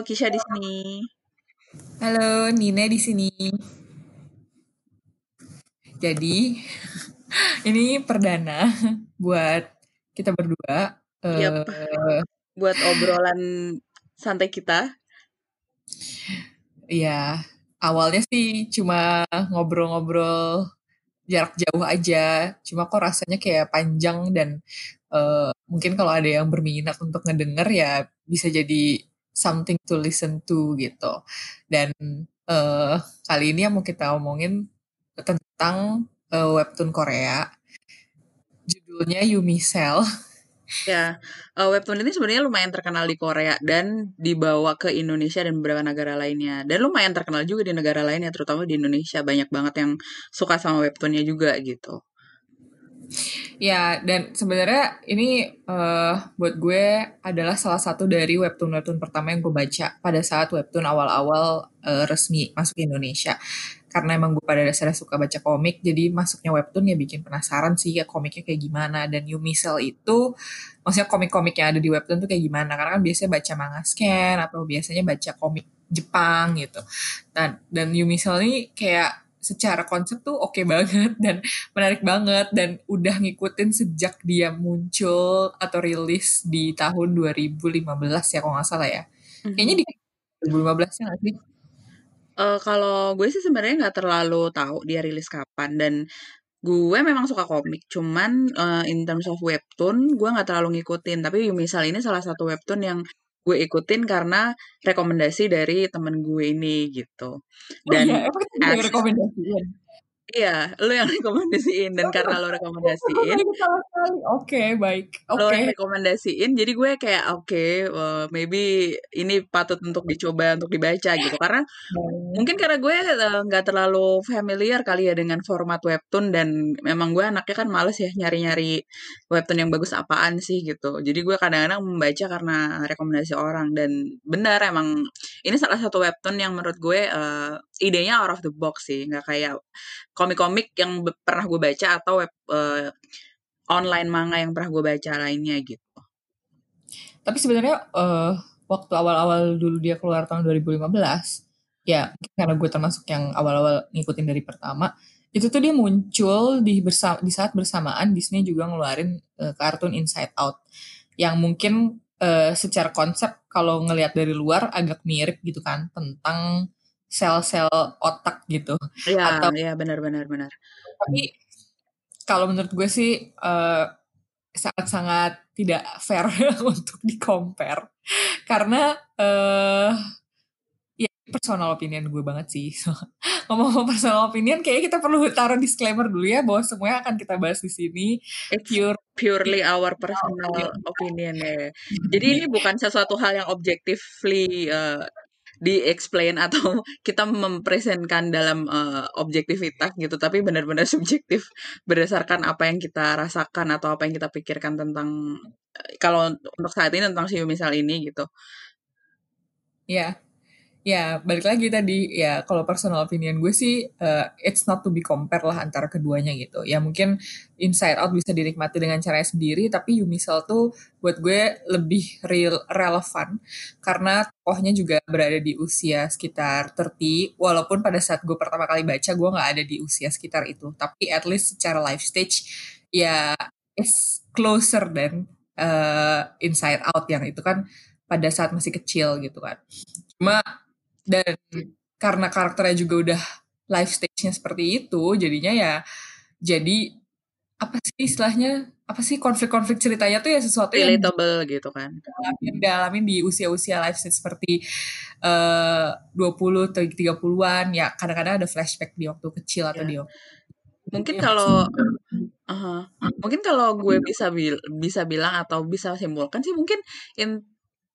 Halo, Kisha di sini. Halo, Nina di sini. Jadi, ini perdana buat kita berdua. Yap. eh, Buat obrolan santai kita. ya, awalnya sih cuma ngobrol-ngobrol jarak jauh aja. Cuma kok rasanya kayak panjang dan eh, mungkin kalau ada yang berminat untuk ngedenger ya bisa jadi something to listen to gitu. Dan eh, kali ini yang mau kita omongin tentang eh, webtoon Korea. Judulnya Yumi Cell. Ya, eh, webtoon ini sebenarnya lumayan terkenal di Korea dan dibawa ke Indonesia dan beberapa negara lainnya. Dan lumayan terkenal juga di negara lainnya, terutama di Indonesia. Banyak banget yang suka sama webtoonnya juga gitu. Ya, dan sebenarnya ini eh, buat gue adalah salah satu dari webtoon-webtoon pertama yang gue baca pada saat webtoon awal-awal eh, resmi masuk ke Indonesia. Karena emang gue pada dasarnya suka baca komik, jadi masuknya webtoon ya bikin penasaran sih ya komiknya kayak gimana. Dan Yumi Cell itu, maksudnya komik-komik yang ada di webtoon tuh kayak gimana. Karena kan biasanya baca manga scan atau biasanya baca komik Jepang gitu. Dan, dan Yumi Cell ini kayak secara konsep tuh oke banget dan menarik banget dan udah ngikutin sejak dia muncul atau rilis di tahun 2015 ya kalau nggak salah ya. Kayaknya di 2015 ya nggak sih? Eh, kalau gue sih sebenarnya nggak terlalu tahu dia rilis kapan dan gue memang suka komik, cuman eh, in terms of webtoon gue nggak terlalu ngikutin. Tapi misal ini salah satu webtoon yang gue ikutin karena rekomendasi dari temen gue ini gitu. Oh iya, Dan emang kita juga as rekomendasiin. Iya, lu yang rekomendasiin dan Oh, karena lo rekomendasiin. Oke, baik. lo Oke. yang rekomendasiin, jadi gue kayak oke, eh, maybe ini patut untuk dicoba untuk dibaca gitu. Karena. Mungkin karena gue eh, nggak terlalu familiar kali ya dengan format webtoon dan memang gue anaknya kan males ya nyari-nyari webtoon yang bagus apaan sih gitu. Jadi gue kadang-kadang membaca karena rekomendasi orang dan benar emang ini salah satu webtoon yang menurut gue eh, idenya out of the box sih, nggak kayak komik-komik yang pernah gue baca atau web eh, online manga yang pernah gue baca lainnya gitu. Tapi sebenarnya eh, waktu awal-awal dulu dia keluar tahun 2015, ya karena gue termasuk yang awal-awal ngikutin dari pertama, itu tuh dia muncul di bersama di saat bersamaan Disney juga ngeluarin eh, kartun Inside Out yang mungkin eh, secara konsep kalau ngelihat dari luar agak mirip gitu kan tentang sel-sel otak gitu. Iya, atau iya benar-benar benar. tapi kalau menurut gue sih eh, sangat-sangat tidak fair untuk di compare karena eh ya personal opinion gue banget sih. So, ngomong-ngomong personal opinion kayaknya kita perlu taruh disclaimer dulu ya bahwa semuanya akan kita bahas di sini. It's pure purely our personal opinion. ya. Jadi ini bukan sesuatu hal yang objectively uh, di-explain atau kita mempresentkan dalam uh, objektivitas gitu, tapi benar-benar subjektif berdasarkan apa yang kita rasakan atau apa yang kita pikirkan tentang uh, kalau untuk saat ini tentang si misal ini gitu. ya ya balik lagi tadi ya kalau personal opinion gue sih uh, it's not to be compare lah antara keduanya gitu. Ya mungkin Inside Out bisa dinikmati dengan caranya sendiri tapi Yumisel tuh buat gue lebih real relevan karena tokohnya juga berada di usia sekitar 30 walaupun pada saat gue pertama kali baca gue nggak ada di usia sekitar itu. Tapi at least secara life stage ya it's closer than uh, Inside Out yang itu kan pada saat masih kecil gitu kan. Cuma dan karena karakternya juga udah life stage-nya seperti itu jadinya ya jadi apa sih istilahnya apa sih konflik-konflik ceritanya tuh ya sesuatu yang Relatable gitu kan. dialamin, dialamin di usia-usia life stage seperti eh 20 atau 30-an ya kadang-kadang ada flashback di waktu kecil atau Ya. di waktu Mungkin ya, kalau uh, mungkin kalau gue bisa bil bisa bilang atau bisa simpulkan sih mungkin in,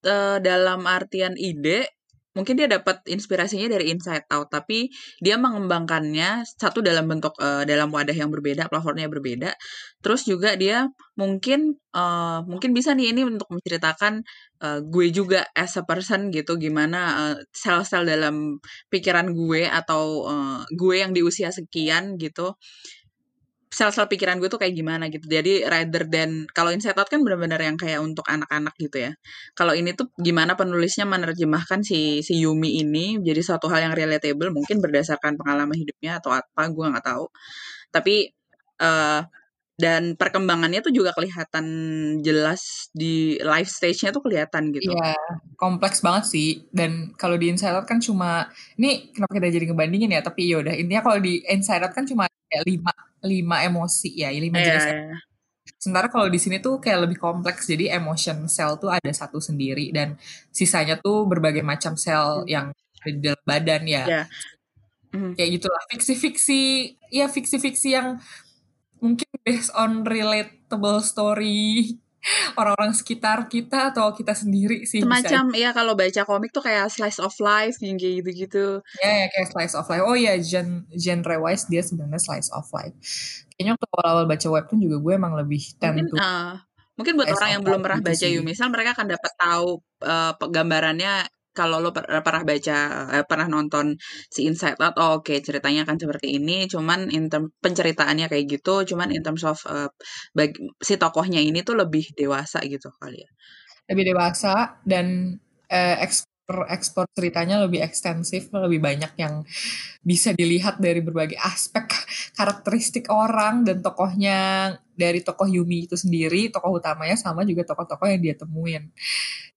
uh, dalam artian ide mungkin dia dapat inspirasinya dari Inside Out tapi dia mengembangkannya satu dalam bentuk uh, dalam wadah yang berbeda platformnya berbeda. Terus juga dia mungkin uh, mungkin bisa nih ini untuk menceritakan uh, gue juga as a person gitu gimana uh, sel-sel dalam pikiran gue atau uh, gue yang di usia sekian gitu sel-sel pikiran gue tuh kayak gimana gitu. Jadi rather than kalau Inside Out kan benar-benar yang kayak untuk anak-anak gitu ya. Kalau ini tuh gimana penulisnya menerjemahkan si si Yumi ini jadi suatu hal yang relatable mungkin berdasarkan pengalaman hidupnya atau apa gue nggak tahu. Tapi uh, dan perkembangannya tuh juga kelihatan jelas di live stage-nya tuh kelihatan gitu. Iya, kompleks banget sih. Dan kalau di Inside Out kan cuma ini kenapa kita jadi ngebandingin ya? Tapi yaudah intinya kalau di Inside Out kan cuma kayak lima lima emosi ya, lima yeah, jenis. Yeah. Sementara kalau di sini tuh kayak lebih kompleks. Jadi emotion cell tuh ada satu sendiri dan sisanya tuh berbagai macam sel hmm. yang di dalam badan ya. Yeah. Mm. Kayak gitulah fiksi-fiksi, ya fiksi-fiksi yang mungkin based on relatable story orang-orang sekitar kita atau kita sendiri sih semacam ya kalau baca komik tuh kayak slice of life yang kayak gitu-gitu. Ya ya kayak slice of life. Oh ya gen genre wise dia sebenarnya slice of life. Kayaknya waktu awal-awal baca webtoon juga gue emang lebih mungkin, uh, mungkin buat orang yang belum pernah gitu baca Yumi misal mereka akan dapat tahu uh, gambarannya kalau lo per pernah baca eh, pernah nonton si Inside Out oh, oke okay, ceritanya akan seperti ini. Cuman in term, penceritaannya kayak gitu cuman in terms of uh, bagi, si tokohnya ini tuh lebih dewasa gitu kali ya. Lebih dewasa dan uh, ekspor ekspor ceritanya lebih ekstensif lebih banyak yang bisa dilihat dari berbagai aspek karakteristik orang dan tokohnya dari tokoh Yumi itu sendiri tokoh utamanya sama juga tokoh-tokoh yang dia temuin.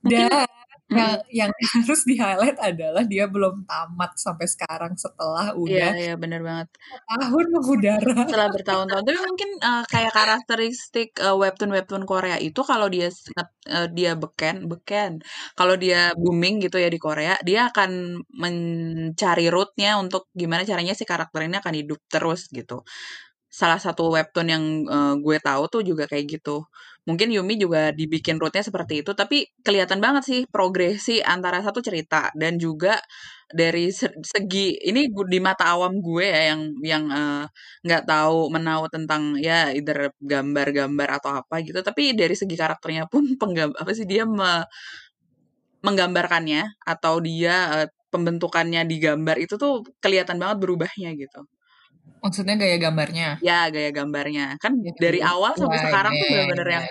Dan yang yang harus di highlight adalah dia belum tamat sampai sekarang setelah udah Iya, iya benar banget. tahun mengudara. Setelah bertahun-tahun. Tapi mungkin uh, kayak karakteristik uh, webtoon webtoon Korea itu kalau dia uh, dia beken beken, kalau dia booming gitu ya di Korea, dia akan mencari rootnya untuk gimana caranya si karakter ini akan hidup terus gitu. Salah satu webtoon yang uh, gue tahu tuh juga kayak gitu. Mungkin Yumi juga dibikin rootnya seperti itu tapi kelihatan banget sih progresi antara satu cerita dan juga dari segi ini di mata awam gue ya yang yang eh, nggak uh, tahu menau tentang ya either gambar-gambar atau apa gitu tapi dari segi karakternya pun penggambar apa sih dia me, menggambarkannya atau dia uh, pembentukannya di gambar itu tuh kelihatan banget berubahnya gitu Maksudnya gaya gambarnya? Ya, gaya gambarnya. Kan ya, dari awal sampai sekarang tuh bener-bener yang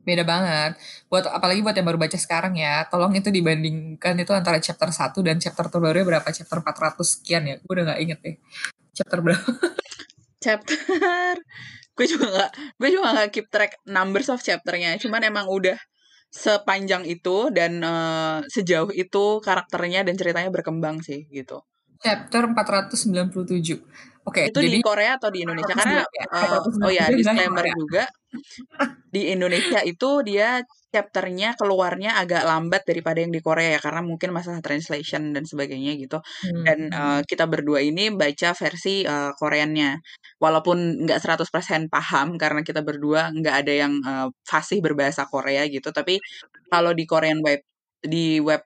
beda banget. Buat apalagi buat yang baru baca sekarang ya, tolong itu dibandingkan itu antara chapter 1 dan chapter terbaru berapa? Chapter 400 sekian ya. Gue udah gak inget deh. Chapter berapa? chapter gue juga gak gue juga gak keep track numbers of chapternya. Cuman emang udah sepanjang itu dan uh, sejauh itu karakternya dan ceritanya berkembang sih gitu. Chapter 497. Oke, okay, itu jadi, di Korea atau di Indonesia? Karena uh, oh ya disclaimer juga di Indonesia itu dia chapternya keluarnya agak lambat daripada yang di Korea ya karena mungkin masalah translation dan sebagainya gitu. Hmm. Dan uh, kita berdua ini baca versi uh, Koreannya. Walaupun nggak 100% paham karena kita berdua nggak ada yang uh, fasih berbahasa Korea gitu, tapi kalau di Korean web di web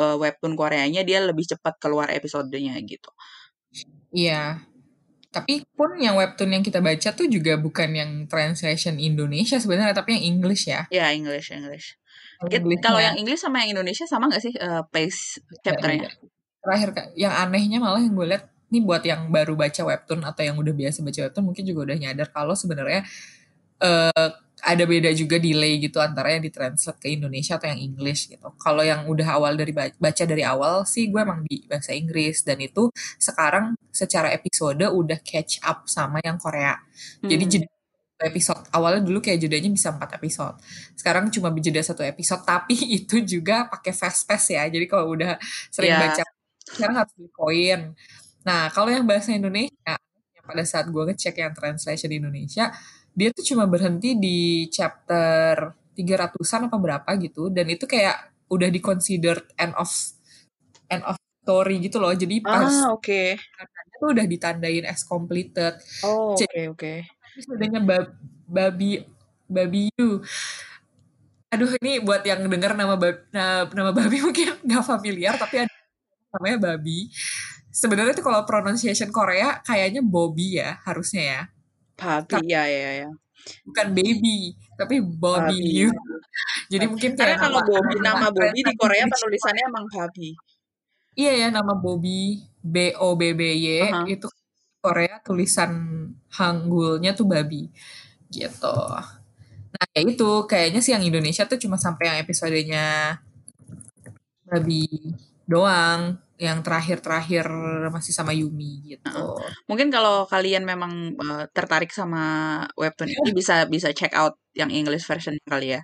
uh, webtoon Koreanya dia lebih cepat keluar episodenya gitu. Iya, tapi pun yang webtoon yang kita baca tuh juga bukan yang translation Indonesia sebenarnya, tapi yang English ya. Ya, English, English. Kalau yang English sama yang Indonesia sama gak sih uh, pace chapternya? Terakhir, yang anehnya malah yang gue lihat, ini buat yang baru baca webtoon atau yang udah biasa baca webtoon mungkin juga udah nyadar kalau sebenarnya uh, ada beda juga delay gitu antara yang ditranslate ke Indonesia atau yang English gitu. Kalau yang udah awal dari baca dari awal sih gue emang di bahasa Inggris dan itu sekarang secara episode udah catch up sama yang Korea. Hmm. Jadi episode awalnya dulu kayak jedanya bisa empat episode. Sekarang cuma jeda satu episode tapi itu juga pakai fast pass ya. Jadi kalau udah sering yeah. baca sekarang harus beli koin. Nah, kalau yang bahasa Indonesia yang pada saat gue ngecek yang translation di Indonesia dia tuh cuma berhenti di chapter 300-an apa berapa gitu dan itu kayak udah di consider end of end of story gitu loh. Jadi pas ah, oke. okay. itu udah ditandain as completed. Oh oke oke. okay, bab, babi babi you aduh ini buat yang dengar nama bab, nama, nama babi mungkin nggak familiar tapi ada namanya babi. Sebenarnya itu kalau pronunciation Korea kayaknya Bobby ya harusnya ya Papi, ya ya ya. Bukan baby, tapi Bobby. Papi. Jadi mungkin karena kalau Bobby nama Bobby di Korea penulisannya emang Papi. Iya ya nama Bobby B O B B Y uh -huh. itu Korea tulisan Hangulnya tuh babi gitu. Nah ya itu kayaknya sih yang Indonesia tuh cuma sampai yang episodenya babi doang yang terakhir-terakhir masih sama Yumi gitu. Uh, mungkin kalau kalian memang uh, tertarik sama webtoon ini bisa bisa check out yang English version kali ya.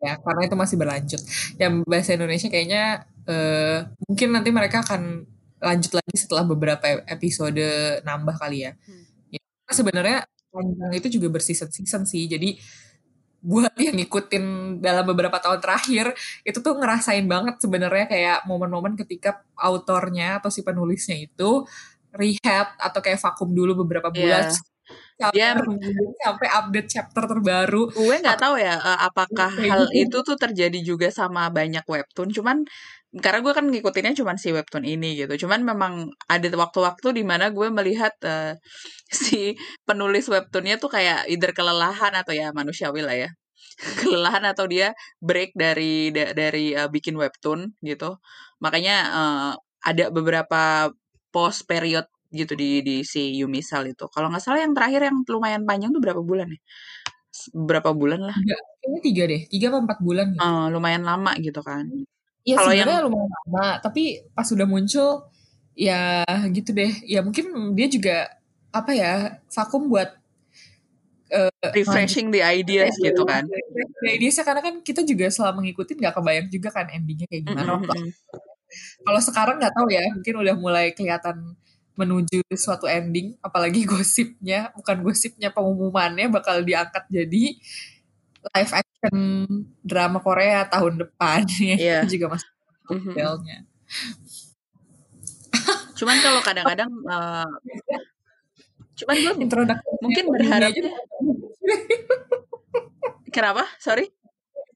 Ya, karena itu masih berlanjut. Yang bahasa Indonesia kayaknya uh, mungkin nanti mereka akan lanjut lagi setelah beberapa episode nambah kali ya. Hmm. ya sebenarnya panjang itu juga berseason-season sih. Jadi buat yang ngikutin dalam beberapa tahun terakhir itu tuh ngerasain banget sebenarnya kayak momen-momen ketika autornya atau si penulisnya itu rehab atau kayak vakum dulu beberapa bulan yeah dia sampai update chapter terbaru. Gue nggak tahu ya uh, apakah hal gitu. itu tuh terjadi juga sama banyak webtoon. Cuman karena gue kan ngikutinnya cuman si webtoon ini gitu. Cuman memang ada waktu-waktu di mana gue melihat uh, si penulis webtoonnya tuh kayak either kelelahan atau ya manusiawi lah ya. kelelahan atau dia break dari da, dari uh, bikin webtoon gitu. Makanya uh, ada beberapa post period gitu di di si Yumisal itu. Kalau nggak salah yang terakhir yang lumayan panjang tuh berapa bulan ya? Berapa bulan lah? Tiga, kayaknya tiga deh, tiga atau empat bulan. Gitu. Uh, lumayan lama gitu kan. Iya sebenarnya yang... lumayan lama, tapi pas sudah muncul ya gitu deh. Ya mungkin dia juga apa ya vakum buat uh, refreshing the ideas gitu kan. The ideas karena kan kita juga selama mengikuti nggak kebayang juga kan endingnya kayak gimana. Mm -hmm. Kalau sekarang nggak tahu ya, mungkin udah mulai kelihatan menuju suatu ending apalagi gosipnya bukan gosipnya pengumumannya bakal diangkat jadi live action drama Korea tahun depan. Ya yeah. juga masih detailnya. Mm -hmm. cuman kalau kadang-kadang uh, cuman gue mungkin berharap kenapa? Sorry?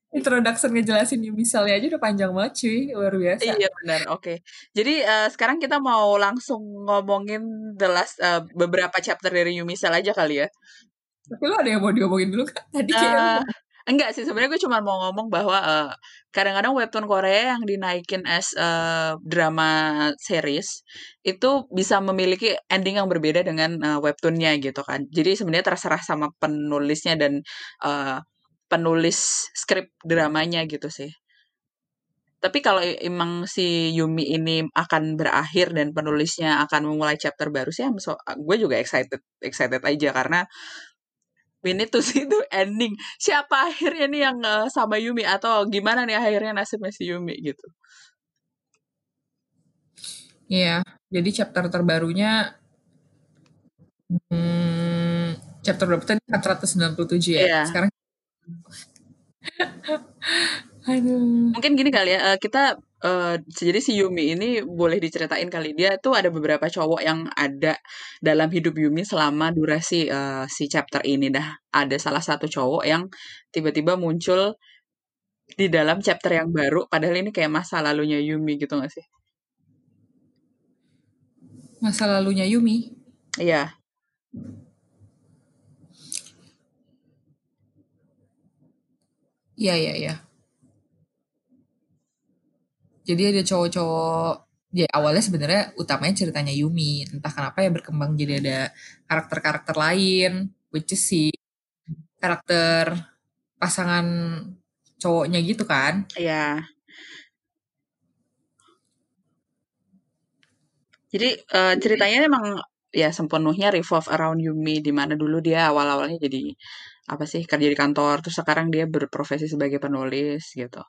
Introduction ngejelasin misalnya aja udah panjang banget cuy. Luar biasa. Iya benar. Oke. Okay. jadi uh, sekarang kita mau langsung ngomongin the last uh, beberapa chapter dari Yumisal aja kali ya. Tapi lo ada yang mau diomongin dulu kan tadi uh, enggak sih sebenarnya gue cuma mau ngomong bahwa uh, kadang-kadang webtoon Korea yang dinaikin as uh, drama series itu bisa memiliki ending yang berbeda dengan uh, webtoonnya gitu kan jadi sebenarnya terserah sama penulisnya dan uh, penulis skrip dramanya gitu sih. Tapi kalau emang si Yumi ini akan berakhir dan penulisnya akan memulai chapter baru sih, so, gue juga excited excited aja karena ini tuh sih itu ending. Siapa akhirnya nih yang uh, sama Yumi atau gimana nih akhirnya nasibnya si Yumi gitu? Iya, jadi chapter terbarunya hmm, chapter berapa tadi 497 ya. Yeah. Sekarang Aduh. Mungkin gini kali ya, uh, kita uh, jadi si Yumi ini boleh diceritain kali dia tuh ada beberapa cowok yang ada dalam hidup Yumi selama durasi uh, si chapter ini dah. Ada salah satu cowok yang tiba-tiba muncul di dalam chapter yang baru padahal ini kayak masa lalunya Yumi gitu gak sih? Masa lalunya Yumi? Iya. Iya iya iya. Jadi ada cowok-cowok ya awalnya sebenarnya utamanya ceritanya Yumi. Entah kenapa ya berkembang jadi ada karakter-karakter lain which is si karakter pasangan cowoknya gitu kan. Iya. Jadi uh, ceritanya emang ya sepenuhnya revolve around Yumi di mana dulu dia awal-awalnya jadi apa sih kerja di kantor terus sekarang dia berprofesi sebagai penulis gitu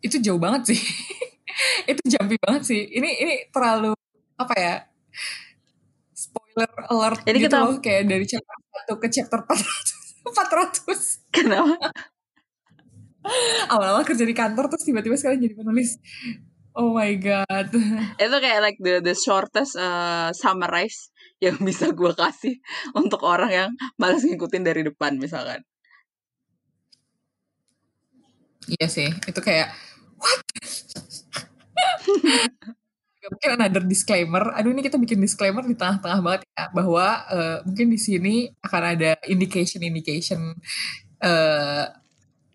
itu jauh banget sih. Itu jampi banget sih. Ini ini terlalu apa ya spoiler alert ini gitu kita loh kayak dari chapter satu ke chapter 400 400 kenapa? Awal-awal kerja di kantor terus tiba-tiba sekarang jadi penulis. Oh my god. Itu kayak like the the shortest uh, summarize yang bisa gue kasih untuk orang yang malas ngikutin dari depan misalkan. Iya sih, itu kayak what? mungkin another disclaimer. Aduh ini kita bikin disclaimer di tengah-tengah banget ya bahwa uh, mungkin di sini akan ada indication indication uh,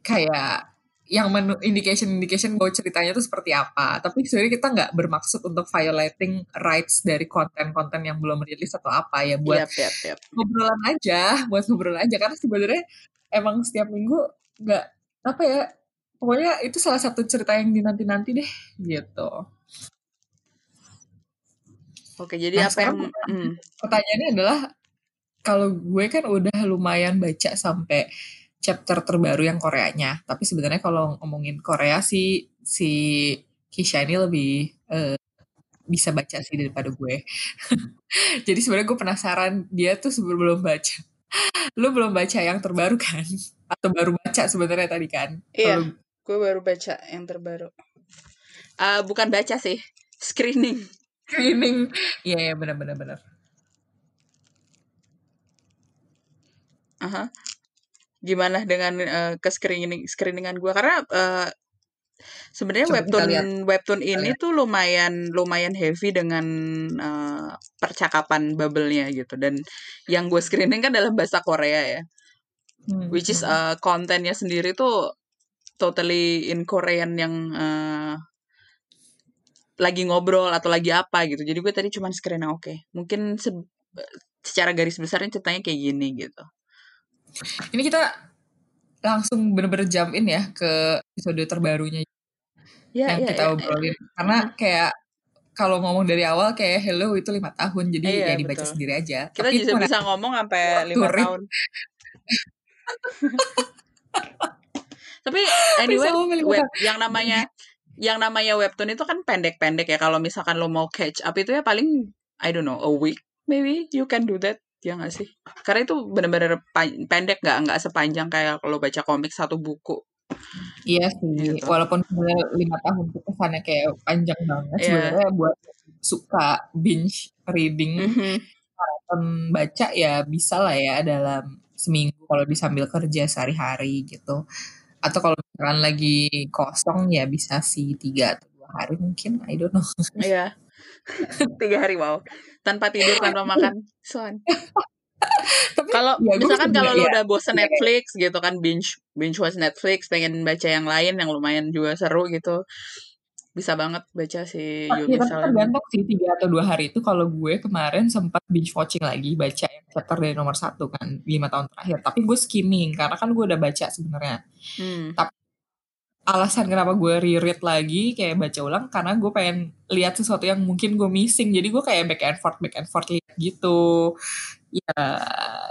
kayak yang menu indication indication bahwa ceritanya itu seperti apa tapi sebenarnya kita nggak bermaksud untuk violating rights dari konten-konten yang belum rilis atau apa ya buat yep, yep, yep. ngobrolan aja buat ngobrolan aja karena sebenarnya emang setiap minggu nggak apa ya pokoknya itu salah satu cerita yang dinanti-nanti deh gitu oke jadi nah, apa yang hmm. pertanyaannya adalah kalau gue kan udah lumayan baca sampai chapter terbaru yang Koreanya. Tapi sebenarnya kalau ngomongin Korea sih si Kisha ini lebih uh, bisa baca sih daripada gue. Jadi sebenarnya gue penasaran dia tuh sebelum baca. Lu belum baca yang terbaru kan? Atau baru baca sebenarnya tadi kan? Iya. Gue baru baca yang terbaru. Uh, bukan baca sih, screening. Screening, iya yeah, yeah, benar-benar benar. Aha gimana dengan uh, ke screening screeningan gue karena uh, sebenarnya webtoon webtoon ini tuh lumayan lumayan heavy dengan uh, percakapan bubble-nya gitu dan yang gue screening kan dalam bahasa Korea ya hmm. which is uh, kontennya sendiri tuh totally in Korean yang uh, lagi ngobrol atau lagi apa gitu jadi gue tadi cuma screening oke okay. mungkin se secara garis besarnya ceritanya kayak gini gitu ini kita langsung bener-bener jump in ya ke episode terbarunya ya, yang ya, kita ya, obrolin. Ya. Karena kayak kalau ngomong dari awal kayak hello itu lima tahun jadi iya, ya dibaca betul. sendiri aja. Kita Tapi bisa ngomong sampai lima tahun. Tapi anyway web yang namanya yang namanya webtoon itu kan pendek-pendek ya kalau misalkan lo mau catch up itu ya paling I don't know a week maybe you can do that ya nggak sih karena itu benar-benar pendek nggak nggak sepanjang kayak kalau baca komik satu buku iya sih gitu. walaupun lima tahun itu kesannya kayak panjang banget yeah. sebenarnya buat suka binge reading mm -hmm. baca ya bisa lah ya dalam seminggu kalau disambil kerja sehari-hari gitu atau kalau misalkan lagi kosong ya bisa sih tiga atau dua hari mungkin I don't know. Iya. Tiga hari wow. Tanpa tidur tanpa makan soan kalau ya, misalkan kalau lo ya. udah bosen iya, Netflix gitu kan binge binge watch Netflix pengen baca yang lain yang lumayan juga seru gitu bisa banget baca si oh, ya, tergantung sih tiga atau dua hari itu kalau gue kemarin sempat binge watching lagi baca yang chapter dari nomor satu kan lima tahun terakhir. Tapi gue skimming karena kan gue udah baca sebenarnya. Hmm. tapi alasan kenapa gue reread lagi kayak baca ulang karena gue pengen lihat sesuatu yang mungkin gue missing. Jadi gue kayak back and forth back and forth lihat gitu. Ya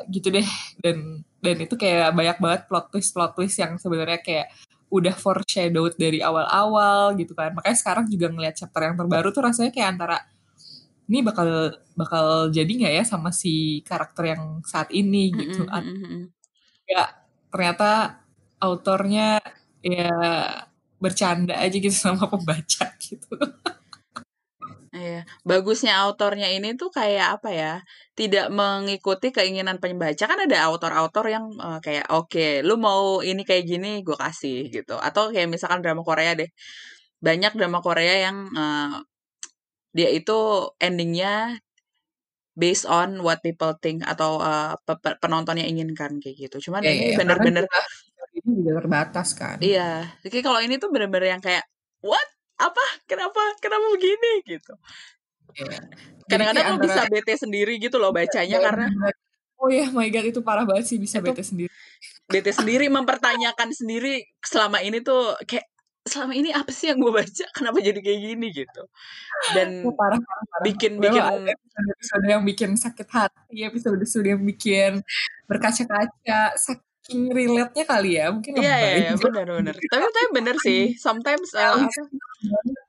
gitu deh. Dan dan itu kayak banyak banget plot twist plot twist yang sebenarnya kayak udah foreshadowed dari awal-awal gitu kan makanya sekarang juga ngeliat chapter yang terbaru tuh rasanya kayak antara ini bakal bakal jadi nggak ya sama si karakter yang saat ini gitu mm -hmm. ya ternyata autornya ya bercanda aja gitu sama pembaca gitu. Iya, bagusnya autornya ini tuh kayak apa ya? Tidak mengikuti keinginan pembaca kan ada autor-autor yang uh, kayak oke, okay, lu mau ini kayak gini, gue kasih gitu. Atau kayak misalkan drama Korea deh, banyak drama Korea yang uh, dia itu endingnya based on what people think atau uh, penontonnya inginkan kayak gitu. Cuman yeah, ini yeah, bener-bener ini juga terbatas kan. Iya. Jadi kalau ini tuh bener-bener yang kayak what? Apa? Kenapa? Kenapa begini gitu. Iya. Kadang-kadang lo bisa bete sendiri gitu loh bacanya iya, karena Oh ya, my god itu parah banget sih bisa bete sendiri. Bete sendiri mempertanyakan sendiri selama ini tuh kayak selama ini apa sih yang gue baca kenapa jadi kayak gini gitu dan oh, parah, parah, parah. bikin bikin episode yang bikin sakit hati episode episode yang bikin berkaca-kaca sakit saking relate-nya kali ya mungkin iya iya ya, benar benar. Tapi tapi bener sih sometimes uh,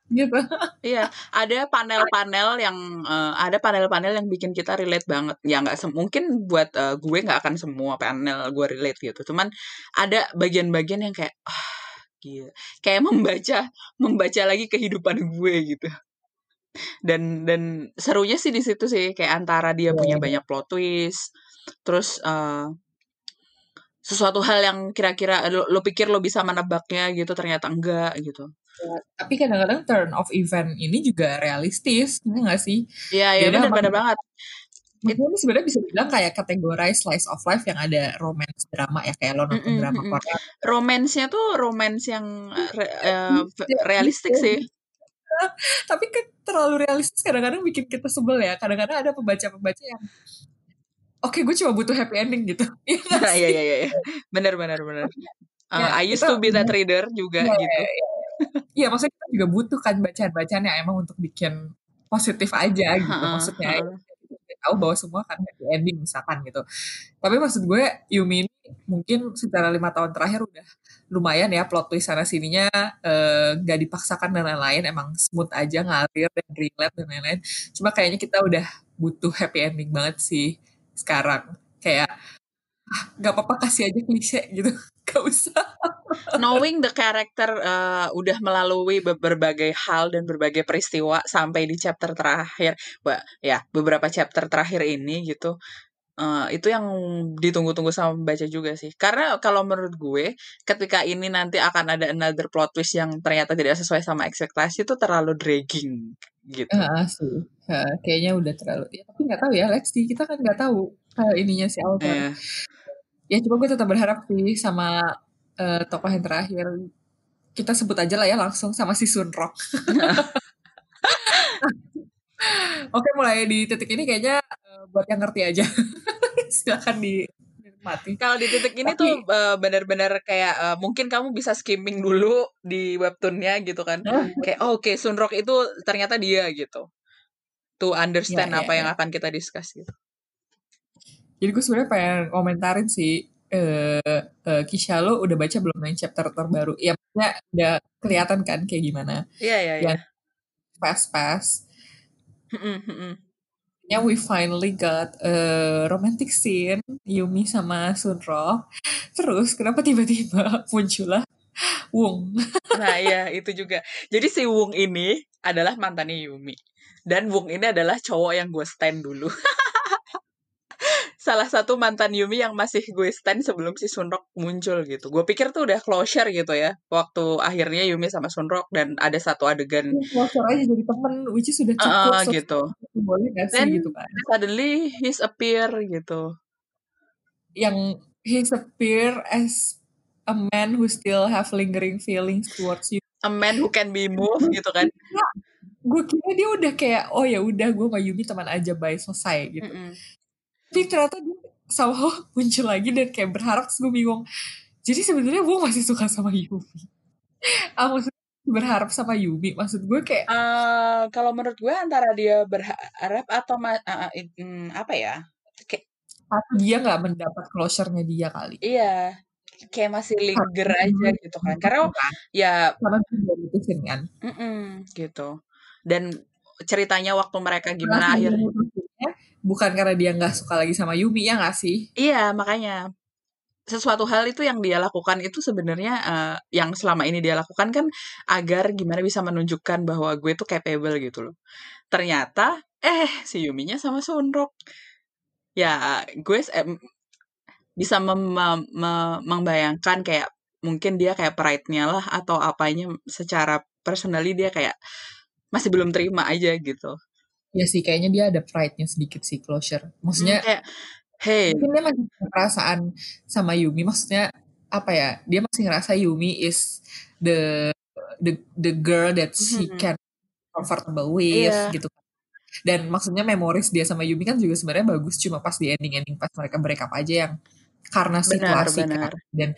gitu. Iya ada panel-panel yang uh, ada panel-panel yang bikin kita relate banget. Ya nggak mungkin buat uh, gue nggak akan semua panel gue relate gitu. Cuman ada bagian-bagian yang kayak ah, gila. Kayak membaca membaca lagi kehidupan gue gitu. Dan dan serunya sih di situ sih kayak antara dia yeah. punya iya. banyak plot twist terus uh, sesuatu hal yang kira-kira lo, lo pikir lo bisa menebaknya gitu ternyata enggak gitu. Ya, tapi kadang-kadang turn of event ini juga realistis, enggak sih? Iya, iya benar-benar banget. It, ini sebenarnya bisa bilang kayak kategori slice of life yang ada romance drama ya kayak lo nonton mm -mm, drama mm -mm. Korea. Romance-nya tuh romance yang re, uh, realistik sih. Tapi kan terlalu realistis kadang-kadang bikin kita sebel ya. Kadang-kadang ada pembaca-pembaca yang oke okay, gue cuma butuh happy ending gitu. Iya iya iya iya. Benar benar benar. Uh, ya, I used to be that reader juga ya, gitu. Iya, ya, ya. maksudnya kita juga butuh kan bacaan-bacaan yang emang untuk bikin positif aja gitu. Maksudnya tahu bahwa semua kan happy ending misalkan gitu. Tapi maksud gue Yumi ini mungkin secara lima tahun terakhir udah lumayan ya plot twist sana sininya eh, gak dipaksakan dan lain-lain emang smooth aja ngalir dan relate dan lain-lain. Cuma kayaknya kita udah butuh happy ending banget sih sekarang. Kayak ah, gak apa-apa kasih aja klise gitu gak usah knowing the character uh, udah melalui berbagai hal dan berbagai peristiwa sampai di chapter terakhir ya beberapa chapter terakhir ini gitu Uh, itu yang ditunggu-tunggu sama pembaca juga sih. Karena kalau menurut gue, ketika ini nanti akan ada another plot twist yang ternyata tidak sesuai sama ekspektasi itu terlalu dragging gitu. Uh, sih. Uh, kayaknya udah terlalu. Ya, tapi nggak tahu ya, let's see. Kita kan nggak tahu uh, ininya si author. Yeah ya coba gue tetap berharap sih sama uh, tokoh yang terakhir kita sebut aja lah ya langsung sama si Sunrock. Oke mulai di titik ini kayaknya uh, buat yang ngerti aja silakan di mati. Kalau di titik ini Tapi, tuh uh, benar-benar kayak uh, mungkin kamu bisa skimming dulu di webtoonnya gitu kan. kayak oh, oke okay, Sunrock itu ternyata dia gitu. To understand ya, ya, apa ya. yang akan kita discuss gitu. Jadi gue sebenarnya pengen komentarin sih uh, uh, Kisha lo udah baca belum nih chapter terbaru? Ya udah kelihatan kan kayak gimana? Iya yeah, iya yeah, iya. Yeah. Fast fast. Ya we finally got a romantic scene Yumi sama Sunro. Terus kenapa tiba-tiba muncullah Wung? nah iya itu juga. Jadi si Wung ini adalah mantannya Yumi. Dan Wung ini adalah cowok yang gue stand dulu. salah satu mantan Yumi yang masih gue stand sebelum si Sunrock muncul gitu. Gue pikir tuh udah closure gitu ya, waktu akhirnya Yumi sama Sunrock dan ada satu adegan. Ya, closure aja jadi temen, which is sudah cukup. Uh, gitu. Boleh gak sih gitu kan. suddenly he's appear gitu. Yang he's appear as a man who still have lingering feelings towards you. A man who can be moved gitu kan. Gue kira dia udah kayak oh ya udah gue sama Yumi teman aja bye selesai gitu. Mm -mm tapi ternyata dia somehow muncul lagi dan kayak berharap terus gue bingung jadi sebenarnya gue masih suka sama Yumi ah maksud berharap sama Yumi maksud gue kayak uh, kalau menurut gue antara dia berharap atau uh, uh, apa ya? Kayak atau dia nggak mendapat closure-nya dia kali? Iya kayak masih linger aja gitu kan? karena kan? ya karena itu kan? Mm -mm, gitu. Dan ceritanya waktu mereka gimana akhirnya bukan karena dia nggak suka lagi sama Yumi ya nggak sih? Iya makanya sesuatu hal itu yang dia lakukan itu sebenarnya uh, yang selama ini dia lakukan kan agar gimana bisa menunjukkan bahwa gue tuh capable gitu loh. Ternyata eh si Yuminya sama Sunrock. Ya gue eh, bisa mem mem membayangkan kayak mungkin dia kayak pride-nya lah atau apanya secara personally dia kayak masih belum terima aja gitu ya sih kayaknya dia ada pride-nya sedikit sih closure maksudnya hmm, kayak hey mungkin dia masih perasaan sama Yumi maksudnya apa ya dia masih ngerasa Yumi is the the the girl that she mm-hmm. can comfortable with yeah. gitu kan. dan maksudnya memoris dia sama Yumi kan juga sebenarnya bagus cuma pas di ending ending pas mereka break up aja yang karena situasi benar, kan dan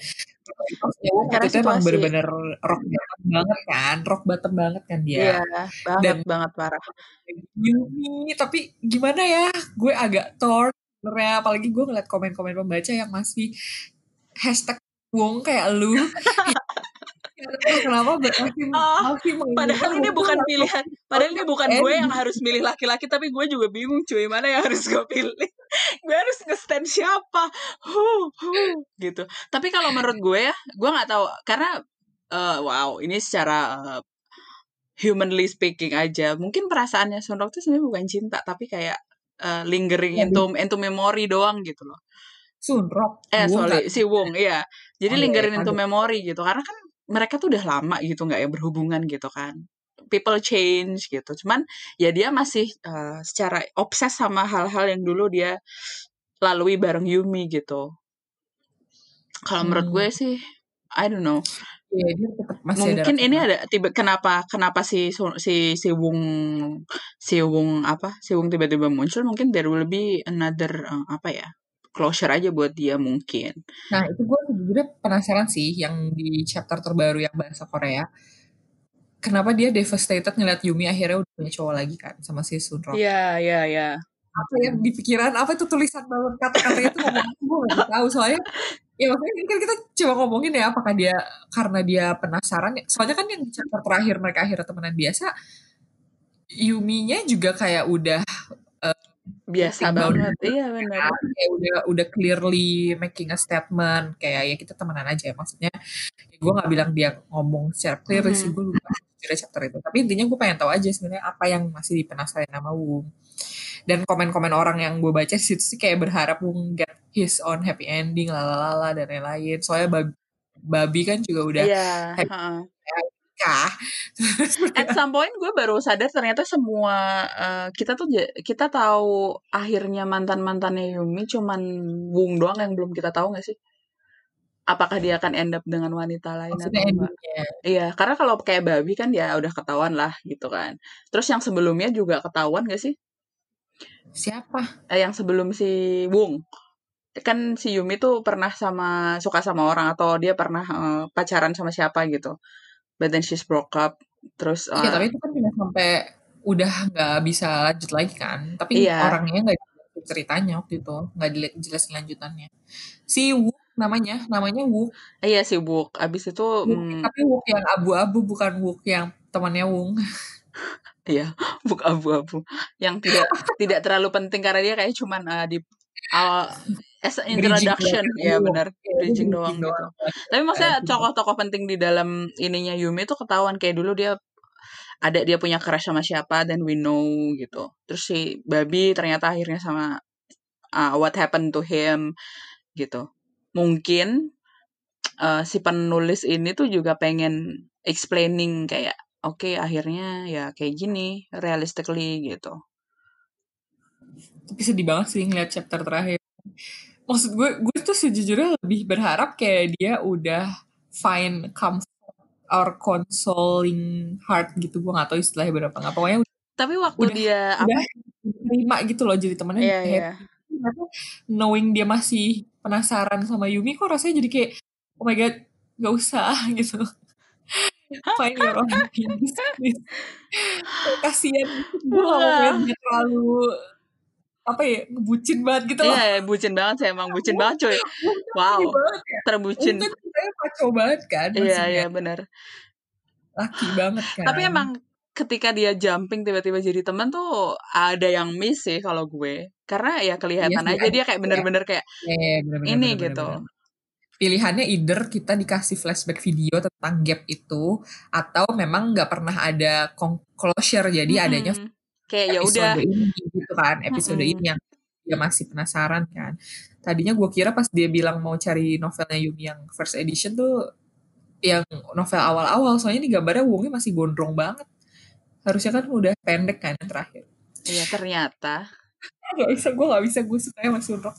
karena itu emang bener-bener rock bottom banget kan rock bottom banget kan dia. Iya, banget dan banget parah. Yumi tapi gimana ya gue agak torn apalagi gue ngeliat komen-komen pembaca yang masih hashtag wong kayak lu kenapa berarti oh, padahal ini bukan pilihan. Padahal ini bukan gue yang harus milih laki-laki tapi gue juga bingung cuy mana yang harus gue pilih. Gue harus nge-stand siapa? Huh, huh, gitu. Tapi kalau menurut gue ya gue nggak tahu. Karena uh, wow ini secara uh, humanly speaking aja mungkin perasaannya Sunrock itu sebenarnya bukan cinta tapi kayak uh, lingering ya, into into memory doang gitu loh. Sunrock? Eh sorry si Wong iya. Jadi oh, lingering iya, into memory gitu. Karena kan mereka tuh udah lama gitu nggak ya berhubungan gitu kan people change gitu. Cuman ya dia masih uh, secara obses sama hal-hal yang dulu dia lalui bareng Yumi gitu. Kalau hmm. menurut gue hmm. sih, I don't know. Ya, dia masih Mungkin ada ini ada tiba kenapa kenapa si si si Wung si Wung apa si Wung tiba-tiba muncul mungkin there will be another uh, apa ya closure aja buat dia mungkin. Nah itu gue juga penasaran sih yang di chapter terbaru yang bahasa Korea kenapa dia devastated ngeliat Yumi akhirnya udah punya cowok lagi kan sama si Sunro. Iya, yeah, iya, yeah, iya. Yeah. Apa yang di pikiran, apa itu tulisan banget kata-katanya itu ngomong gue gak tahu soalnya ya maksudnya ini kan kita coba ngomongin ya apakah dia karena dia penasaran ya soalnya kan yang chapter terakhir mereka akhirnya temenan biasa Yuminya juga kayak udah biasa banget. iya benar kan? kayak udah udah clearly making a statement. Kayak ya kita temenan aja ya. Maksudnya ya gue nggak bilang dia ngomong secara clear mm -hmm. sih gue lupa chapter itu. Tapi intinya gue pengen tahu aja sebenarnya apa yang masih dipenasaran sama Wung dan komen-komen orang yang gue baca situ sih kayak berharap Wung get his own happy ending lalalala dan lain-lain. Soalnya babi, babi kan juga udah yeah, happy uh -uh. At some point gue baru sadar ternyata semua uh, kita tuh kita tahu akhirnya mantan mantannya Yumi cuman Wung doang yang belum kita tahu gak sih? apakah dia akan end up dengan wanita lain Maksudnya atau enggak? Iya, karena kalau kayak babi kan ya udah ketahuan lah gitu kan. Terus yang sebelumnya juga ketahuan gak sih? Siapa? Eh, yang sebelum si Wung. Kan si Yumi tuh pernah sama suka sama orang atau dia pernah uh, pacaran sama siapa gitu. But then she's broke up. Terus uh, Iya, tapi itu kan tidak sampai udah nggak bisa lanjut lagi kan. Tapi iya. orangnya nggak ceritanya waktu itu, nggak dijelasin lanjutannya. Si Wung namanya namanya Wook iya sih Wook abis itu Wook, hmm, tapi Wook yang abu-abu bukan Wook yang temannya Wung iya Wook abu-abu yang tidak tidak terlalu penting karena dia kayak cuman uh, di awal as introduction. Ya benar bridging doang gitu. Tapi maksudnya tokoh-tokoh penting di dalam ininya Yumi itu ketahuan kayak dulu dia ada dia punya crush sama siapa dan we know gitu. Terus si Babi ternyata akhirnya sama uh, what happened to him gitu. Mungkin uh, si penulis ini tuh juga pengen explaining kayak oke okay, akhirnya ya kayak gini realistically gitu tapi sedih banget sih ngeliat chapter terakhir. Maksud gue gue tuh sejujurnya lebih berharap kayak dia udah find comfort or consoling heart gitu. Gue gak tahu istilahnya berapa. Nggak pokoknya tapi waktu udah, dia udah apa? terima gitu loh jadi temennya. Yeah, yeah. knowing dia masih penasaran sama Yumi kok rasanya jadi kayak oh my god gak usah gitu. Find your own peace kasian gue gak mau terlalu apa ya bucin banget gitu loh. Iya, bucin banget sih emang bucin banget cuy. Wow, ya. terbucin. Mungkin saya maco banget kan. Iya, iya benar. Laki banget kan. Tapi emang ketika dia jumping tiba-tiba jadi teman tuh ada yang miss sih kalau gue karena ya kelihatan iya aja dia kayak bener-bener kayak ya, ya, bener -bener, ini bener, gitu bener, pilihannya either kita dikasih flashback video tentang gap itu atau memang nggak pernah ada closure jadi hmm, adanya kayak ya udah. Ini gitu kan episode hmm. ini yang dia masih penasaran kan. Tadinya gue kira pas dia bilang mau cari novelnya Yumi yang first edition tuh yang novel awal-awal soalnya ini gambarnya Wongnya masih gondrong banget. Harusnya kan udah pendek kan yang terakhir. Iya ternyata. Gak bisa gue gak bisa gue suka sama Sunrock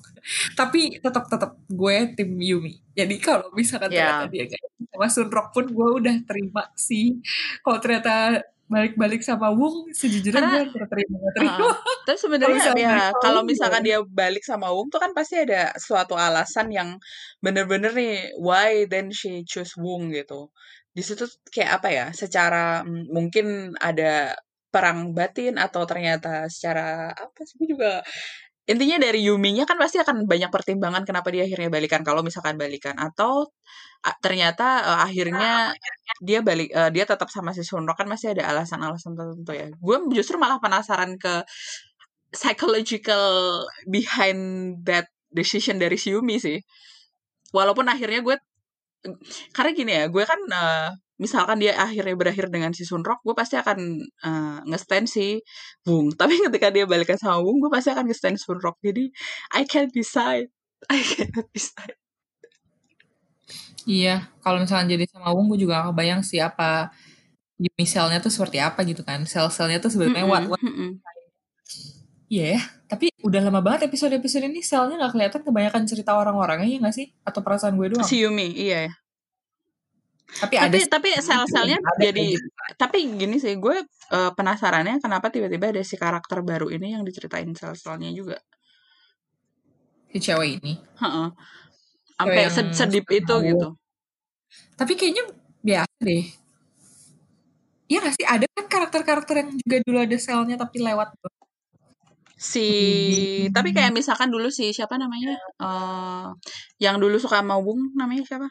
tapi tetap tetap gue tim Yumi. Jadi kalau misalkan yeah. ternyata dia kayak sama Sunrock pun gue udah terima sih. Kalau ternyata balik-balik sama Wung sejujurnya Karena, gue terima terima. Uh, terus sebenarnya ya kalau misalkan dia balik sama Wung tuh kan pasti ada suatu alasan yang bener-bener nih why then she choose Wung gitu. Di situ kayak apa ya secara mungkin ada perang batin atau ternyata secara apa sih juga intinya dari Yuminya kan pasti akan banyak pertimbangan kenapa dia akhirnya balikan. Kalau misalkan balikan atau ternyata uh, akhirnya dia balik uh, dia tetap sama si Sunro kan masih ada alasan-alasan tertentu ya. Gue justru malah penasaran ke psychological behind that decision dari si Yumi sih. Walaupun akhirnya gue karena gini ya, gue kan uh, misalkan dia akhirnya berakhir dengan si Sunrock, gue pasti akan uh, nge-stand si Wung. Tapi ketika dia balikan sama Wung, gue pasti akan nge-stand Sunrock. Jadi I can't decide. I can't decide. Iya, kalau misalnya jadi sama Wung, gue juga gak kebayang sih apa Yumi selnya tuh seperti apa gitu kan. Sel-selnya tuh sebenarnya what, what Iya ya, tapi udah lama banget episode-episode ini selnya nggak kelihatan kebanyakan cerita orang-orangnya ya nggak sih? Atau perasaan gue doang? Si Yumi, iya ya. Tapi, tapi ada tapi sel-selnya jadi gitu. tapi gini sih gue uh, penasarannya kenapa tiba-tiba ada si karakter baru ini yang diceritain sel-selnya juga? Si cewek ini? Heeh. sampai sed sedip itu tahu. gitu. Tapi kayaknya biasa deh. Iya gak sih? Ada kan karakter-karakter yang juga dulu ada selnya tapi lewat si hmm. tapi kayak misalkan dulu si siapa namanya? Uh, yang dulu suka mau bung namanya siapa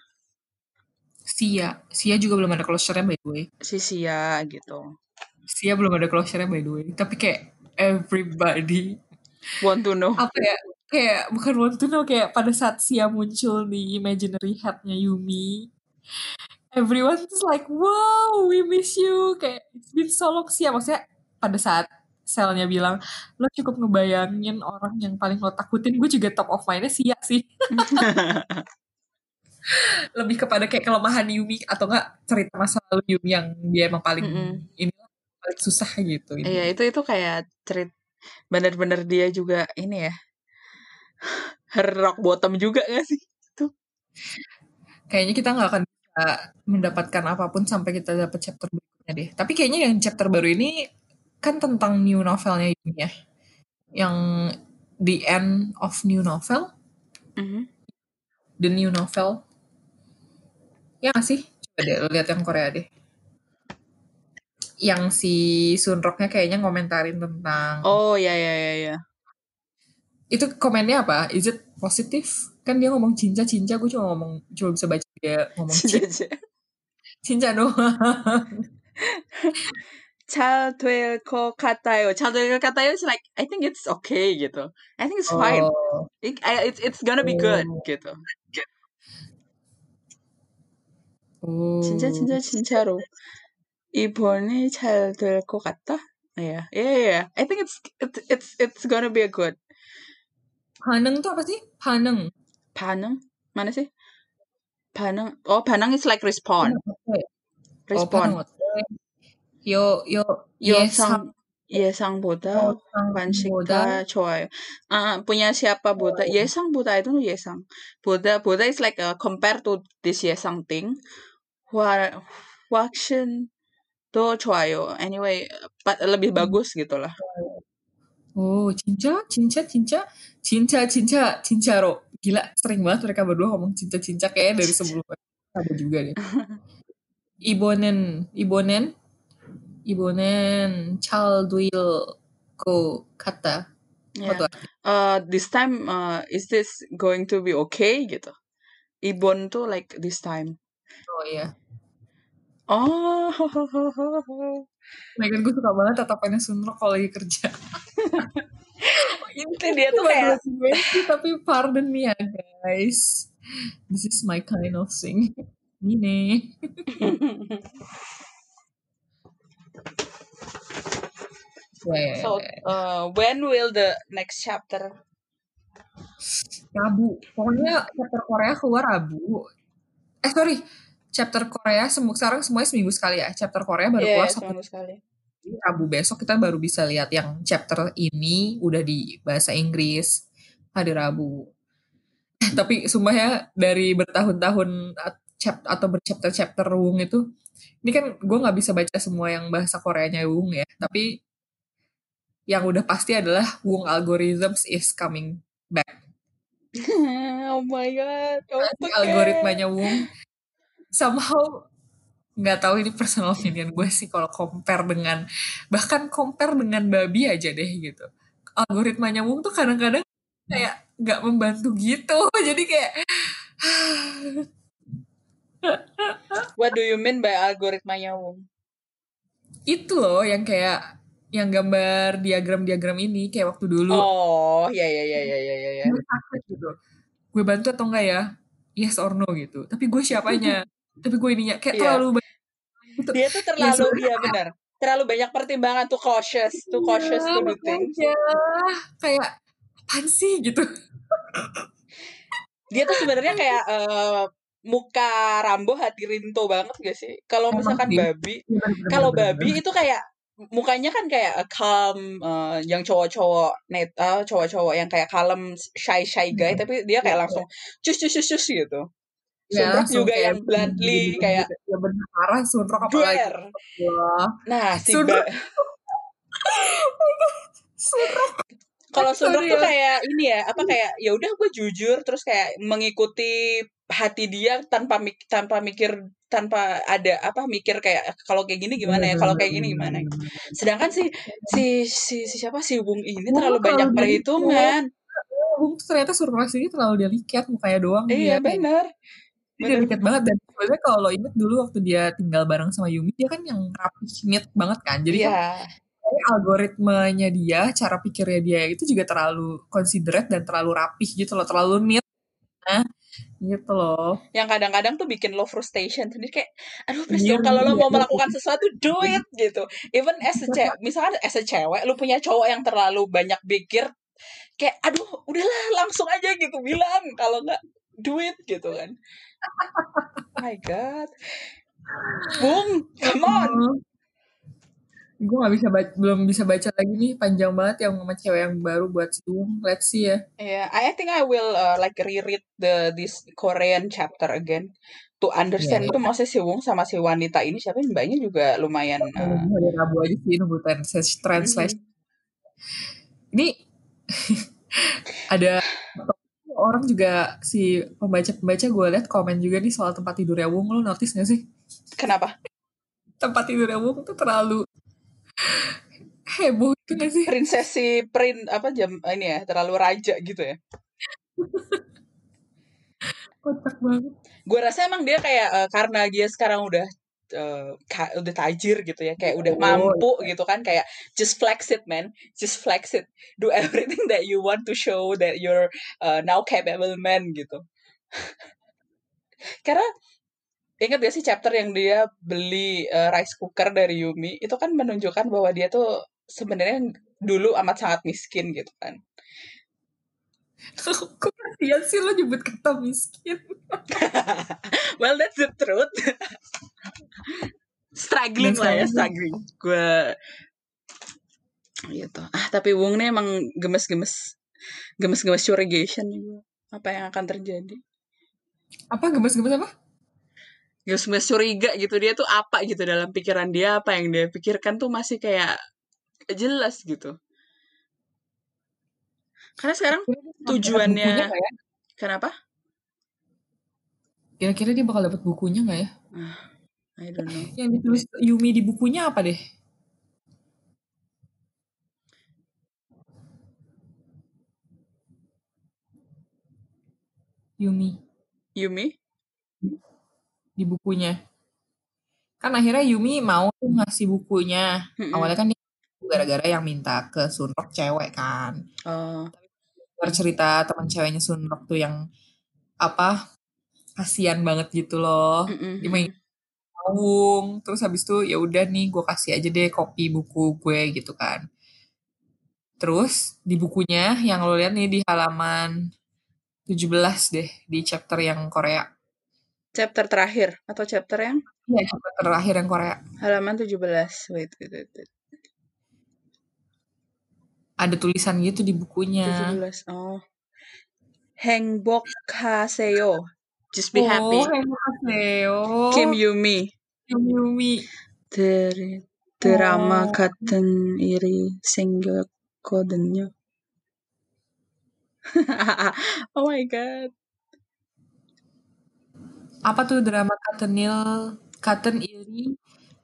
Sia. Sia juga belum ada closure-nya by the way. Si Sia gitu. Sia belum ada closure-nya by the way. Tapi kayak everybody want to know. Apa ya? Kayak bukan want to know kayak pada saat Sia muncul di imaginary head-nya Yumi. Everyone is like, wow, we miss you. Kayak, it's been so long Sia. Maksudnya pada saat selnya bilang, lo cukup ngebayangin orang yang paling lo takutin. Gue juga top of mind-nya Sia sih. lebih kepada kayak kelemahan Yumi atau enggak cerita masa lalu Yumi yang dia emang paling mm -hmm. ini paling susah gitu. Iya itu itu kayak cerit bener-bener dia juga ini ya rock bottom juga gak sih itu? Kayaknya kita nggak akan bisa mendapatkan apa pun sampai kita dapat chapter berikutnya deh. Tapi kayaknya yang chapter baru ini kan tentang new novelnya Yumi ya, yang the end of new novel. Mm -hmm. The new novel Ya gak sih? Coba deh, lo lihat yang Korea deh. Yang si Sunrocknya kayaknya ngomentarin tentang... Oh, ya, ya, ya, ya. Itu komennya apa? Is it positif? Kan dia ngomong cinca-cinca, gue cuma ngomong, cuma bisa baca dia ngomong cinca. cinca doang. 잘 될 것 같아요. 잘될 것 같아요. It's like I think it's okay gitu. I think it's fine. Oh. It, it's it's gonna be good oh. gitu. 진짜 진짜 진짜로 이번에 잘 될 것 같다. Yeah, yeah, yeah. I think it's it's it's it's gonna be a good. 반응 tuh apa sih? 반응. 반응? Mana sih? 반응. Oh, 반응 is like respond. Respond. Oh, yo yo 예상 예상보다 관심가 좋아요. 아, punya siapa 보다 예상보다 I don't know 예상. 보다 보다 is like a compare to this 예상 thing. war Wakshin cuayo. Anyway, lebih hmm. bagus gitu lah. Oh, cinca, cinca, cinca, cinca, cinca, ro Gila, sering banget mereka berdua ngomong cinca-cinca kayak dari sebelum ada juga nih Ibonen, Ibonen, Ibonen, Chalduil ko kata. Yeah. Uh, this time, uh, is this going to be okay gitu? Ibon tuh like this time. Oh iya. Oh. Megan gue suka banget tatapannya Sunro kalau lagi kerja. Itu dia tuh kayak tapi pardon me ya guys. This is my kind of thing. Ini. so, uh, when will the next chapter? Rabu. Pokoknya chapter Korea keluar Rabu eh sorry chapter Korea semua sekarang semuanya seminggu sekali ya chapter Korea baru yeah, keluar seminggu sekali Rabu besok kita baru bisa lihat yang chapter ini udah di bahasa Inggris hari Rabu tapi sumpah dari bertahun-tahun atau berchapter-chapter Wung itu ini kan gue nggak bisa baca semua yang bahasa Koreanya Wung ya tapi yang udah pasti adalah Wung algorithms is coming back oh my god. Okay. Algoritmanya Wong somehow nggak tahu ini personal opinion gue sih kalau compare dengan bahkan compare dengan babi aja deh gitu. Algoritmanya Wong tuh kadang-kadang kayak nggak membantu gitu. Jadi kayak What do you mean by algoritmanya Wong? Itu loh yang kayak yang gambar diagram-diagram ini kayak waktu dulu. Oh, ya ya ya ya ya ya. ya. gitu. Gue bantu atau enggak ya? Yes or no gitu. Tapi gue siapanya? Tapi gue ininya kayak yeah. terlalu banyak. Gitu. Dia tuh terlalu ya, iya benar. Terlalu banyak pertimbangan tuh cautious, tuh iya, cautious do things. Kayak apaan sih gitu. Dia tuh sebenarnya kayak uh, muka Rambo hati Rinto banget gak sih? Kalau misalkan babi, Iya, kalau babi itu kayak mukanya kan kayak uh, calm, uh, yang cowok-cowok net, uh, cowok-cowok yang kayak kalem, shy shy guy, Hmm. tapi dia kayak iya. langsung cus cus cus cus gitu. Ya, juga kayak yang bluntly kayak ya bener parah Sunrok apalagi. duer. Wah. Nah, si Sunrok. kalau Sorry tuh ya. kayak ini ya, apa kayak ya udah gue jujur terus kayak mengikuti hati dia tanpa mik tanpa mikir tanpa ada apa mikir kayak kalau kayak gini gimana ya, kalau kayak gini gimana. ya. Sedangkan si si si, si siapa si Wung ini terlalu tuh banyak delicate. perhitungan. Tuh ternyata Sunrok sini terlalu delikat mukanya doang Iya dia bener. Dia delikat banget dan sebenarnya kalau lo inget dulu waktu dia tinggal bareng sama Yumi dia kan yang rapi neat banget kan jadi kan Iya. kayak algoritmanya dia cara pikirnya dia itu juga terlalu considerate dan terlalu rapih gitu loh terlalu neat nah gitu loh Yang kadang-kadang tuh bikin lo frustration sendiri kayak aduh please Iya, dong kalau lo iya, mau iya. melakukan sesuatu do it gitu. Even as a cewek, misalkan as a cewek lu punya cowok yang terlalu banyak pikir kayak aduh udahlah langsung aja gitu bilang kalau nggak do it gitu kan. My God. Bung, come on. gue gak bisa baca, belum bisa baca lagi nih panjang banget yang sama cewek yang baru buat Wung let's see ya Yeah, I think I will uh, like reread the this Korean chapter again to understand Iya, itu maksudnya si Wung sama si wanita ini siapa mbaknya juga lumayan uh, nunggu hari Rabu aja sih nunggu translation mhm. ini ada orang juga si pembaca-pembaca gue liat komen juga nih soal tempat tidurnya Wung lo notice gak sih Kenapa? tempat tidurnya Wung tuh terlalu heboh gitu gak sih Prinsesi prin apa jam ini ya terlalu raja gitu ya. kocak banget Gue rasa emang dia kayak uh, karena dia sekarang udah uh, udah tajir gitu ya, kayak udah mampu gitu kan, kayak just flex it man, just flex it, do everything that you want to show that you're uh, now capable man gitu. Karena ingat gak sih chapter yang dia beli uh, rice cooker dari Yumi itu kan menunjukkan bahwa dia tuh sebenarnya dulu amat sangat miskin gitu kan. kok kasihan sih lo nyebut kata miskin well that's the truth. struggling lah ya struggling. Gue gitu. Ah tapi Wung nih emang gemes-gemes gemes-gemes curigation nih gue. Apa yang akan terjadi? apa gemes-gemes apa Gemes-gemes curiga gitu dia tuh apa gitu dalam pikiran dia apa yang dia pikirkan tuh masih kayak jelas gitu. Karena sekarang tujuannya bukunya ya? kenapa? kira-kira dia bakal dapat bukunya nggak ya I don't know. yang ditulis Yumi di bukunya apa deh Yumi Yumi? di bukunya kan akhirnya Yumi mau ngasih bukunya awalnya kan dia gara-gara yang minta ke Sunrock cewek kan Oh, Dengar cerita teman ceweknya Sunrock tuh yang apa kasihan banget gitu loh dia main Wung terus habis itu ya udah nih gue kasih aja deh kopi buku gue gitu kan terus di bukunya yang lo lihat nih di halaman 17 deh di chapter yang Korea Chapter terakhir atau chapter yang Iya chapter terakhir yang Korea halaman 17. Wait, wait, wait. wait ada tulisan gitu di bukunya. 17. Oh. Hengbok Haseyo. Just be oh, happy. Hengbok Haseyo. Kim Yumi. Kim Yumi. Ter drama oh. katen iri single kodenyo. oh my god. Apa tuh drama katenil katen iri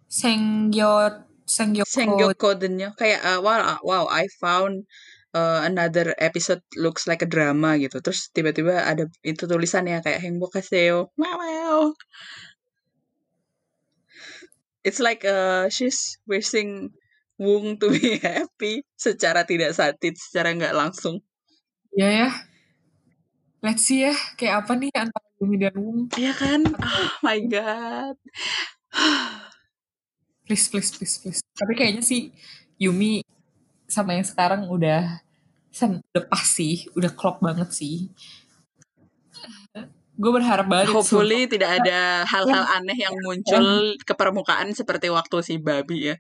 sengyot Sengyoko. Sengyoko kayak uh, wow uh, wow I found uh, another episode looks like a drama gitu. Terus tiba-tiba ada itu tulisannya kayak Hengbo Kaseo. Wow. wow It's like uh, she's wishing Wung to be happy secara tidak satit, secara nggak langsung. Iya ya. Let's see ya, kayak apa nih antara Yumi dan Wung. Iya kan? Oh my god. please please please please tapi kayaknya sih Yumi sama yang sekarang udah sen udah pas sih udah klop banget sih gue berharap banget hopefully tidak ada hal-hal aneh yang muncul ke permukaan seperti waktu si babi ya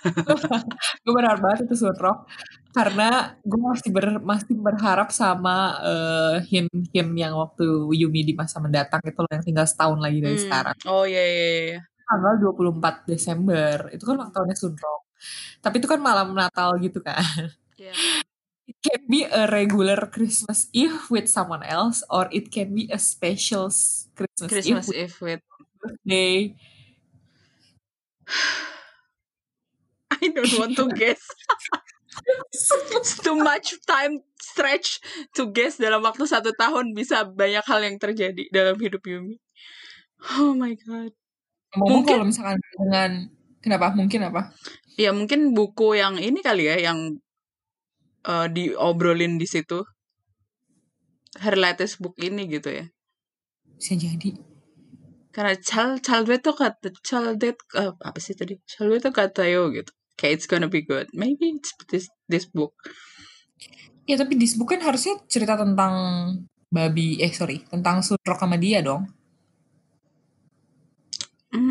gue berharap banget itu Sunrock karena gue masih ber, masih berharap sama uh, him him yang waktu Yumi di masa mendatang itu loh yang tinggal setahun lagi dari hmm. sekarang. Oh iya iya iya. Tanggal 24 Desember. Itu kan ulang tahunnya Sunrock. Tapi itu kan malam Natal gitu kan. Yeah. It can be a regular Christmas Eve with someone else or it can be a special Christmas, Christmas Eve, Eve with birthday. I don't want to guess. too much time stretch to guess dalam waktu satu tahun bisa banyak hal yang terjadi dalam hidup Yumi. Oh my god. Ngomong mungkin kalau misalkan dengan kenapa? Mungkin apa? Ya mungkin buku yang ini kali ya yang uh, diobrolin di situ. Her latest book ini gitu ya. Bisa jadi. Karena Chal Chalwe tuh kata Chalwe uh, apa sih tadi? Chalwe tuh kata yo gitu. Kayak it's gonna be good. Maybe it's this this book. Ya tapi this book kan harusnya cerita tentang babi eh sorry tentang Sudrok sama dia dong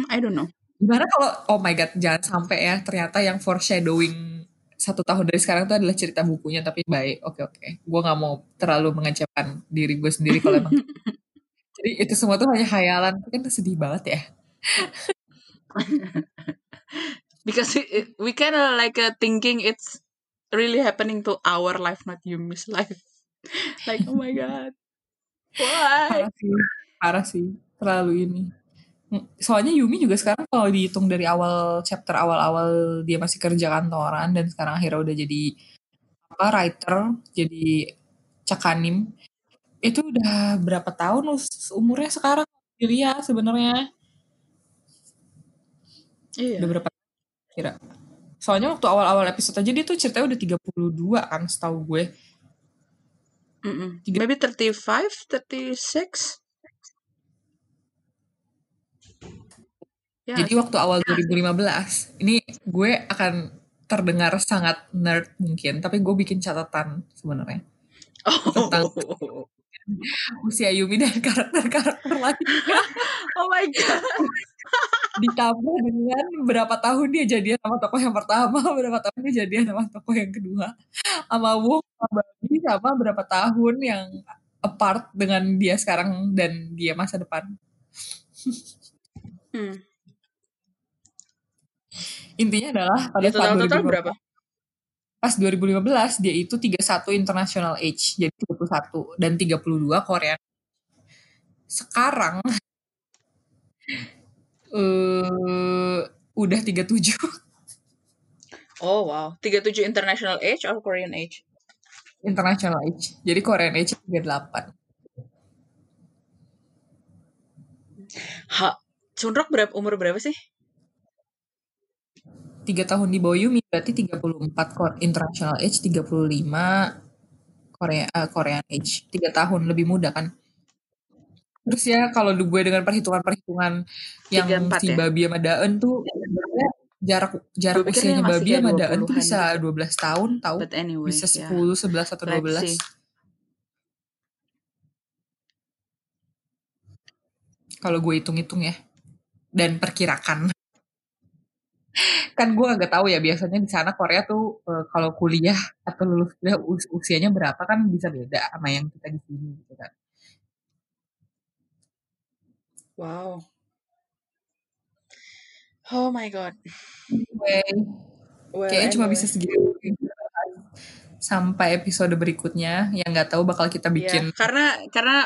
I don't know. Gimana kalau oh my god jangan sampai ya ternyata yang foreshadowing satu tahun dari sekarang itu adalah cerita bukunya tapi baik oke oke. Gue nggak mau terlalu mengecewakan diri gue sendiri kalau emang jadi itu semua tuh hanya hayalan kan sedih banget ya. Because we, we kind of like uh, thinking it's really happening to our life not you miss life. Like oh my god. Why? Parah sih parah sih terlalu ini soalnya Yumi juga sekarang kalau dihitung dari awal chapter awal-awal dia masih kerja kantoran dan sekarang akhirnya udah jadi apa writer jadi cakanim itu udah berapa tahun umurnya sekarang Ria sebenarnya? Iya. udah berapa kira? Soalnya waktu awal-awal episode aja dia tuh ceritanya udah 32 kan setahu gue. Mm -mm. maybe 35 36 Ya. Jadi waktu awal 2015, ini gue akan terdengar sangat nerd mungkin, tapi gue bikin catatan sebenarnya oh. tentang usia Yumi dan karakter-karakter lainnya. Oh my god. Ditambah dengan berapa tahun dia jadian sama tokoh yang pertama, berapa tahun dia jadian sama tokoh yang kedua. Sama Wong, sama Babi, sama berapa tahun yang apart dengan dia sekarang dan dia masa depan. hmm. Intinya adalah pada tahun total berapa? Pas 2015 dia itu 31 international age, jadi 31 dan 32 Korea. Sekarang uh, udah 37. Oh wow, 37 international age or Korean age? International age. Jadi Korean age 38. Ha, Chunrok berapa umur berapa sih? Tiga tahun di bawah Yumi berarti 34 international age 35 Korea uh, Korean age tiga tahun lebih muda kan terus ya kalau gue dengan perhitungan-perhitungan yang si ya? Babi sama Daen tuh jarak jarak usianya Babi sama Daen tuh bisa gitu. 12 tahun tahu anyway, bisa 10 yeah. 11 atau 12 kalau gue hitung-hitung ya dan perkirakan kan gue agak tahu ya biasanya di sana Korea tuh uh, kalau kuliah atau lulus kuliah us usianya berapa kan bisa beda sama yang kita di sini gitu kan. Wow. Oh my god. Anyway, well, kayaknya anyway. cuma bisa segitu sampai episode berikutnya yang nggak tahu bakal kita iya, bikin. Yeah, karena karena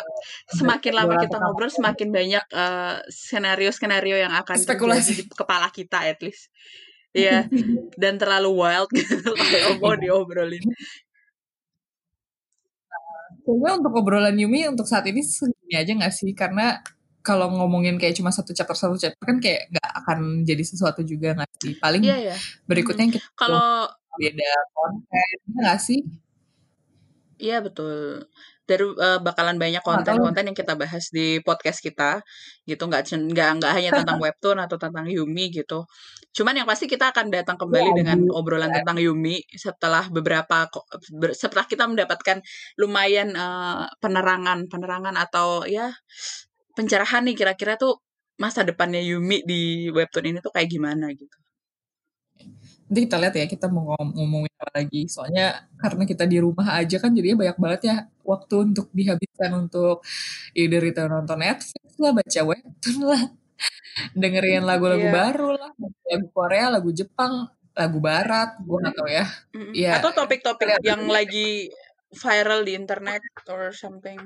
semakin lama kita ngobrol semakin banyak uh, skenario-skenario yang akan spekulasi di kepala kita at least. Iya, dan terlalu wild gitu kalau mau diobrolin. Kayaknya untuk obrolan Yumi untuk saat ini segini aja gak sih? Karena kalau ngomongin kayak cuma satu chapter satu chapter kan kayak gak akan jadi sesuatu juga gak sih? Paling yeah, yeah. berikutnya hmm. kita kalau beda konten gak sih? Iya betul. dari uh, bakalan banyak konten-konten yang kita bahas di podcast kita gitu nggak nggak nggak hanya tentang webtoon atau tentang Yumi gitu cuman yang pasti kita akan datang kembali ya, dengan obrolan ya. tentang Yumi setelah beberapa setelah kita mendapatkan lumayan uh, penerangan penerangan atau ya pencerahan nih kira-kira tuh masa depannya Yumi di webtoon ini tuh kayak gimana gitu nanti kita lihat ya kita mau ngom ngomongin apa lagi. Soalnya karena kita di rumah aja kan jadinya banyak banget ya waktu untuk dihabiskan untuk either itu nonton Netflix lah baca webtoon lah dengerin lagu-lagu yeah. baru lah lagu Korea lagu Jepang lagu Barat gue nggak tahu ya. Mm-hmm. ya atau topik-topik yang lagi viral di internet or something.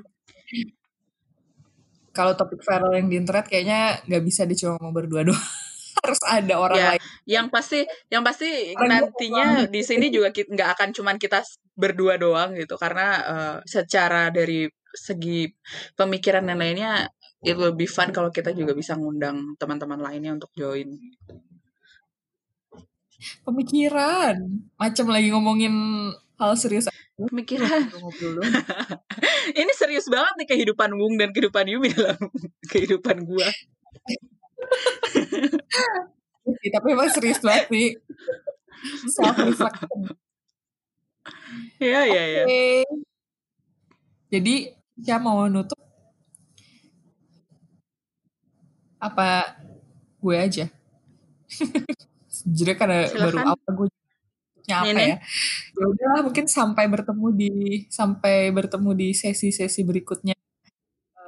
Kalau topik viral yang di internet kayaknya nggak bisa dicuma mau berdua doang harus ada orang ya, lain. Yang pasti, yang pasti orang nantinya di sini juga nggak akan cuman kita berdua doang gitu, karena uh, secara dari segi pemikiran dan lainnya it will be fun kalau kita juga bisa ngundang teman-teman lainnya untuk join. Pemikiran, macam lagi ngomongin hal serius. Pemikiran. Ini serius banget nih kehidupan Wung dan kehidupan Yumi dalam kehidupan gua. Sih, tapi emang serius banget sih. Self reflection. Iya, iya, iya. Jadi, saya mau nutup apa gue aja? Jadi karena Silahkan. baru apa gue apa Ini. ya? Ya udah mungkin sampai bertemu di sampai bertemu di sesi-sesi berikutnya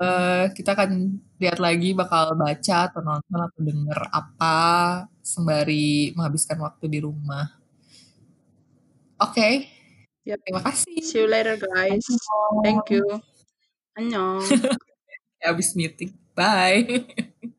uh, kita akan lihat lagi bakal baca atau nonton atau denger apa sembari menghabiskan waktu di rumah. Oke. Okay. Yep. Terima kasih. See you later guys. Annyeong. Thank you. Annyeong. Habis meeting. Bye.